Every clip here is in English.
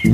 It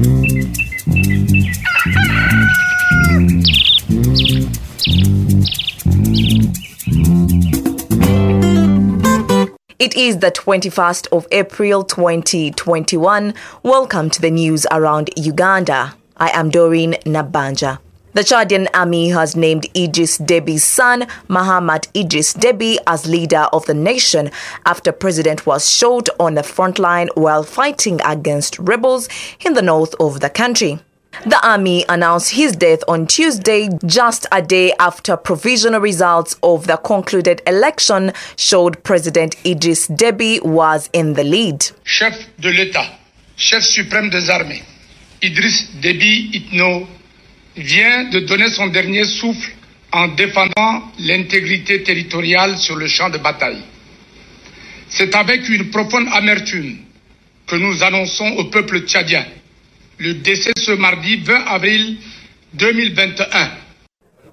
is the 21st of April 2021. Welcome to the news around Uganda. I am Doreen Nabanja. The Chadian army has named Idris Deby's son, Mahamat Idris Deby, as leader of the nation after president was shot on the front line while fighting against rebels in the north of the country. The army announced his death on Tuesday, just a day after provisional results of the concluded election showed President Idris Deby was in the lead. Chef de l'État, chef suprême des armées, Idriss Déby Itno vient de donner son dernier souffle en défendant l'intégrité territoriale sur le champ de bataille. C'est avec une profonde amertume que nous annonçons au peuple tchadien le décès ce mardi 20 avril 2021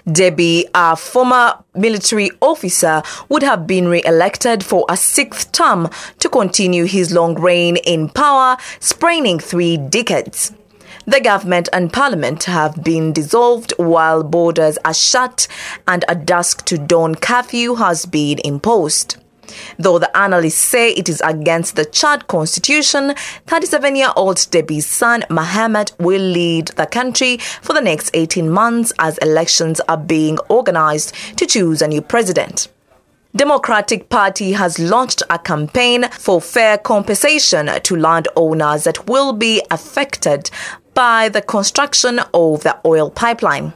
Deby, a former military officer, would have been re-elected for a sixth term to continue his long reign in power, spanning three decades. The government and parliament have been dissolved while borders are shut and a dusk to dawn curfew has been imposed. Though the analysts say it is against the Chad constitution, 37 year old Deby's son Mohammed will lead the country for the next 18 months as elections are being organized to choose a new president. Democratic Party has launched a campaign for fair compensation to landowners that will be affected by the construction of the oil pipeline.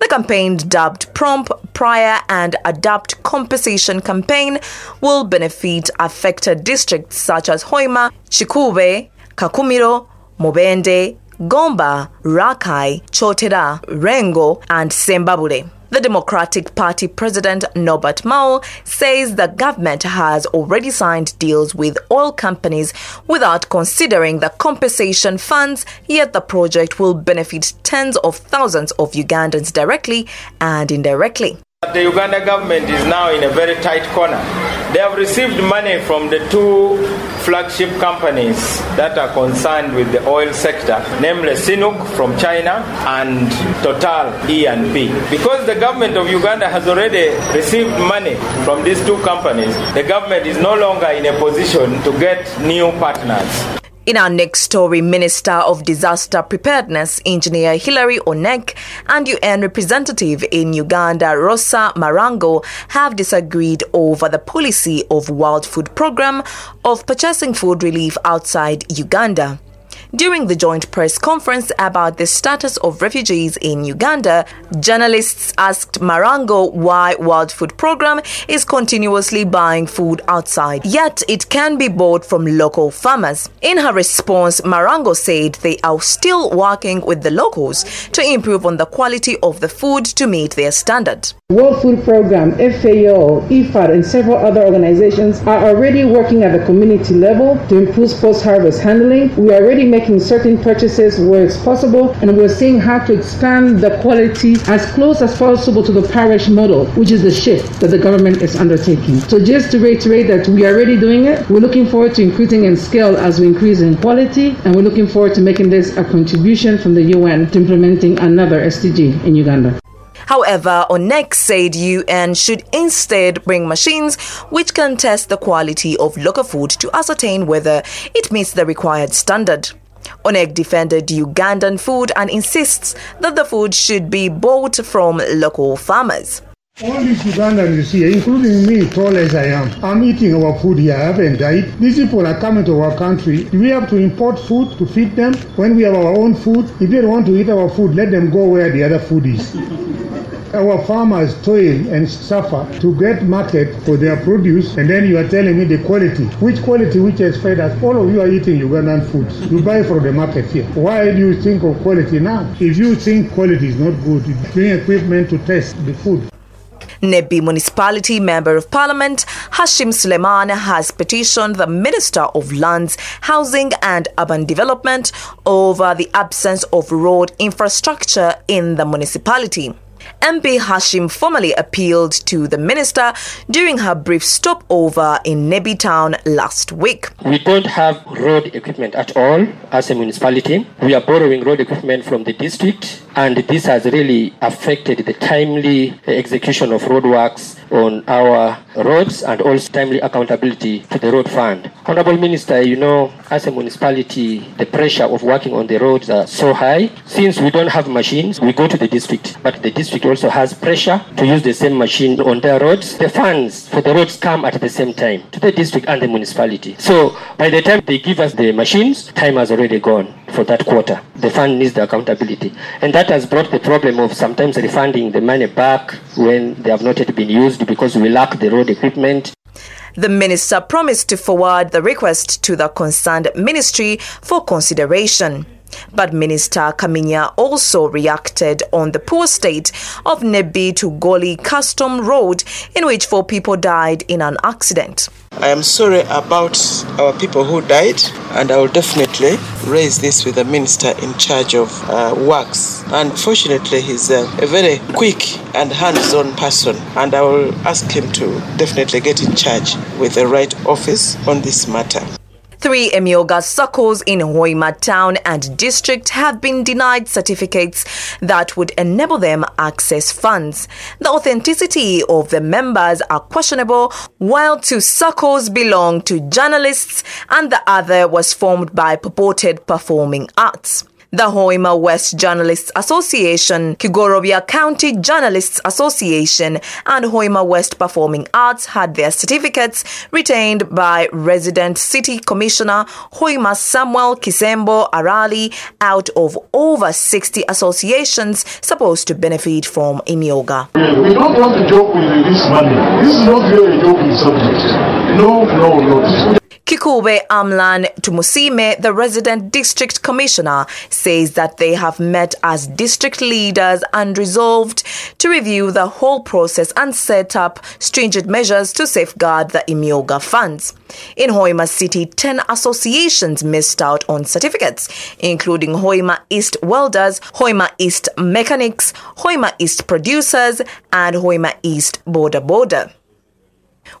The campaign, dubbed Prompt, Prior and Adapt Compensation Campaign, will benefit affected districts such as Hoima, Kikuube, Kakumiro, Mubende, Gomba, Rakai, Kyotera, Lwengo, and Sembabule. The Democratic Party president Norbert Mao says the government has already signed deals with oil companies without considering the compensation funds, yet the project will benefit tens of thousands of Ugandans directly and indirectly. The Uganda government is now in a very tight corner. They have received money from the two flagship companies that are concerned with the oil sector, namely CNOOC from China and Total E&P. Because the government of Uganda has already received money from these two companies, the government is no longer in a position to get new partners. In our next story, Minister of Disaster Preparedness, Engineer Hilary Onek, and UN representative in Uganda, Rosa Malango, have disagreed over the policy of World Food Programme of purchasing food relief outside Uganda. During the joint press conference about the status of refugees in Uganda, journalists asked Malango why World Food Programme is continuously buying food outside, yet it can be bought from local farmers. In her response, Malango said they are still working with the locals to improve on the quality of the food to meet their standard. World Food Programme, FAO, IFAD, and several other organizations are already working at the community level to improve post-harvest handling. We are already making making certain purchases where it's possible, and we're seeing how to expand the quality as close as possible to the parish model, which is the shift that the government is undertaking. So, just to reiterate that we are already doing it, we're looking forward to increasing in scale as we increase in quality, and we're looking forward to making this a contribution from the UN to implementing another SDG in Uganda. However, Onek said UN should instead bring machines which can test the quality of local food to ascertain whether it meets the required standard. Onek defended Ugandan food and insists that the food should be bought from local farmers. All these Ugandans you see, including me, tall as I am, I'm eating our food here. I haven't died. These people are coming to our country. We have to import food to feed them when we have our own food? If they don't want to eat our food, let them go where the other food is. Our farmers toil and suffer to get market for their produce, and then you are telling me the quality. Which quality which has fed us? All of you are eating Ugandan foods. You buy from the market here. Why do you think of quality now? If you think quality is not good, bring equipment to test the food. Nebbi Municipality Member of Parliament Hashim Suleiman has petitioned the Minister of Lands, Housing and Urban Development over the absence of road infrastructure in the municipality. MP Hashim formally appealed to the minister during her brief stopover in Nebbi town last week. We don't have road equipment at all as a municipality. We are borrowing road equipment from the district, and this has really affected the timely execution of roadworks on our roads and also timely accountability to the road fund. Honorable Minister, you know, as a municipality, the pressure of working on the roads are so high. Since we don't have machines, we go to the district, but the district also has pressure to use the same machine on their roads. The funds for the roads come at the same time to the district and the municipality. So by the time they give us the machines, time has already gone for that quarter. The fund needs the accountability. And that has brought the problem of sometimes refunding the money back when they have not yet been used because we lack the road equipment. The minister promised to forward the request to the concerned ministry for consideration. But Minister Kamya also reacted on the poor state of Nebbi to Goli Custom Road, in which four people died in an accident. I am sorry about our people who died, and I will definitely raise this with the minister in charge of uh, works. Unfortunately, he's a, a very quick and hands on person, and I will ask him to definitely get in charge with the right office on this matter. Three Emyoga circles in Hoima town and district have been denied certificates that would enable them access funds. The authenticity of the members are questionable, while two circles belong to journalists and the other was formed by purported performing arts. The Hoima West Journalists Association, Kigorobya County Journalists Association, and Hoima West Performing Arts had their certificates retained by resident city commissioner Hoima Samuel Kisembo Arali out of over 60 associations supposed to benefit from Emyoga. We don't want to joke with this money. This is not really a joking subject. No, no, no. Kikuube Amlan Tumusime, the resident district commissioner, says that they have met as district leaders and resolved to review the whole process and set up stringent measures to safeguard the Emyoga funds. In Hoima City, 10 associations missed out on certificates, including Hoima East Welders, Hoima East Mechanics, Hoima East Producers, and Hoima East Border Border.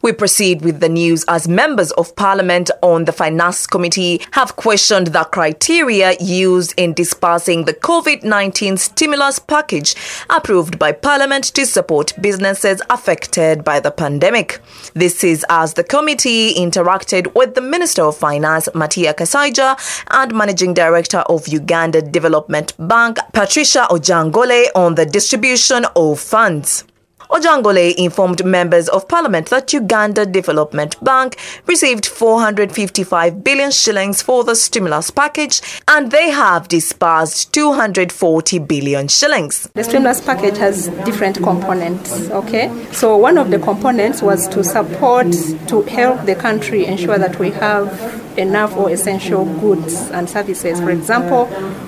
We proceed with the news as members of parliament on the finance committee have questioned the criteria used in dispersing the COVID-19 stimulus package approved by parliament to support businesses affected by the pandemic. This is as the committee interacted with the Minister of Finance, Matia Kasaija, and Managing Director of Uganda Development Bank, Patricia Ojangole, on the distribution of funds. Ojangole informed members of parliament that Uganda Development Bank received 455 billion shillings for the stimulus package and they have disbursed 240 billion shillings. The stimulus package has different components, okay? So one of the components was to support to help the country ensure that we have enough or essential goods and services. For example,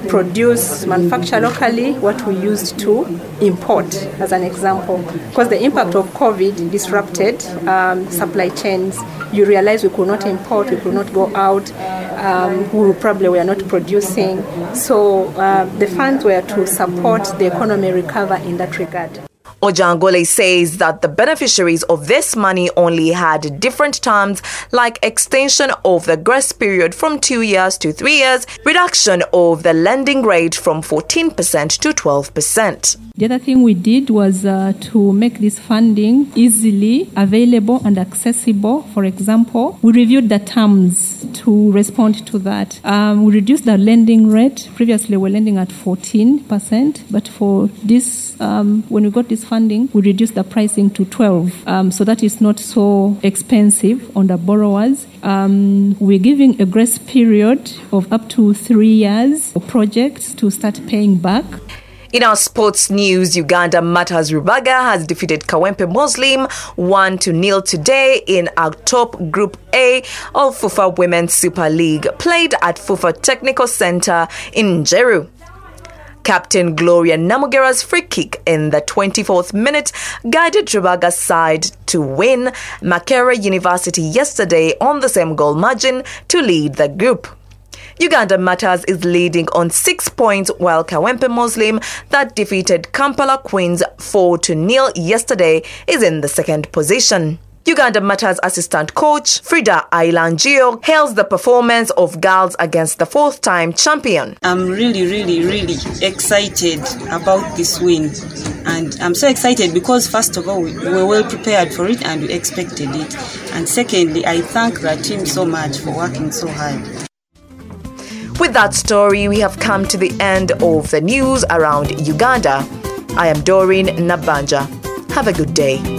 produce, manufacture locally what we used to import, as an example. Because the impact of COVID disrupted um, supply chains. You realize we could not import, we could not go out, um, we probably were not producing. So uh, the funds were to support the economy recover in that regard. Ojangole says that the beneficiaries of this money only had different terms like extension of the grace period from two years to three years, reduction of the lending rate from 14% to 12%. The other thing we did was uh, to make this funding easily available and accessible. For example, we reviewed the terms to respond to that. Um, we reduced the lending rate. Previously, we were lending at 14%, but for this, um, when we got this funding, we reduced the pricing to 12, um, so that is not so expensive on the borrowers. Um, we're giving a grace period of up to three years for projects to start paying back. In our sports news, Uganda Martyrs Rubaga has defeated Kawempe Muslim 1 to nil today in our top Group A of FUFA Women's Super League, played at FUFA Technical Center in Njeru. Captain Gloria Namugera's free kick in the 24th minute guided Rubaga's side to win Makerere University yesterday on the same goal margin to lead the group. Uganda Martyrs is leading on six points while Kawempe Muslim, that defeated Kampala Queens 4 to nil yesterday, is in the second position. Uganda Martyrs assistant coach Frida Ailangio hails the performance of girls against the fourth time champion. I'm really, really, really excited about this win. And I'm so excited because, first of all, we were well prepared for it and we expected it. And secondly, I thank the team so much for working so hard. With that story, we have come to the end of the news around Uganda. I am Doreen Nabanja. Have a good day.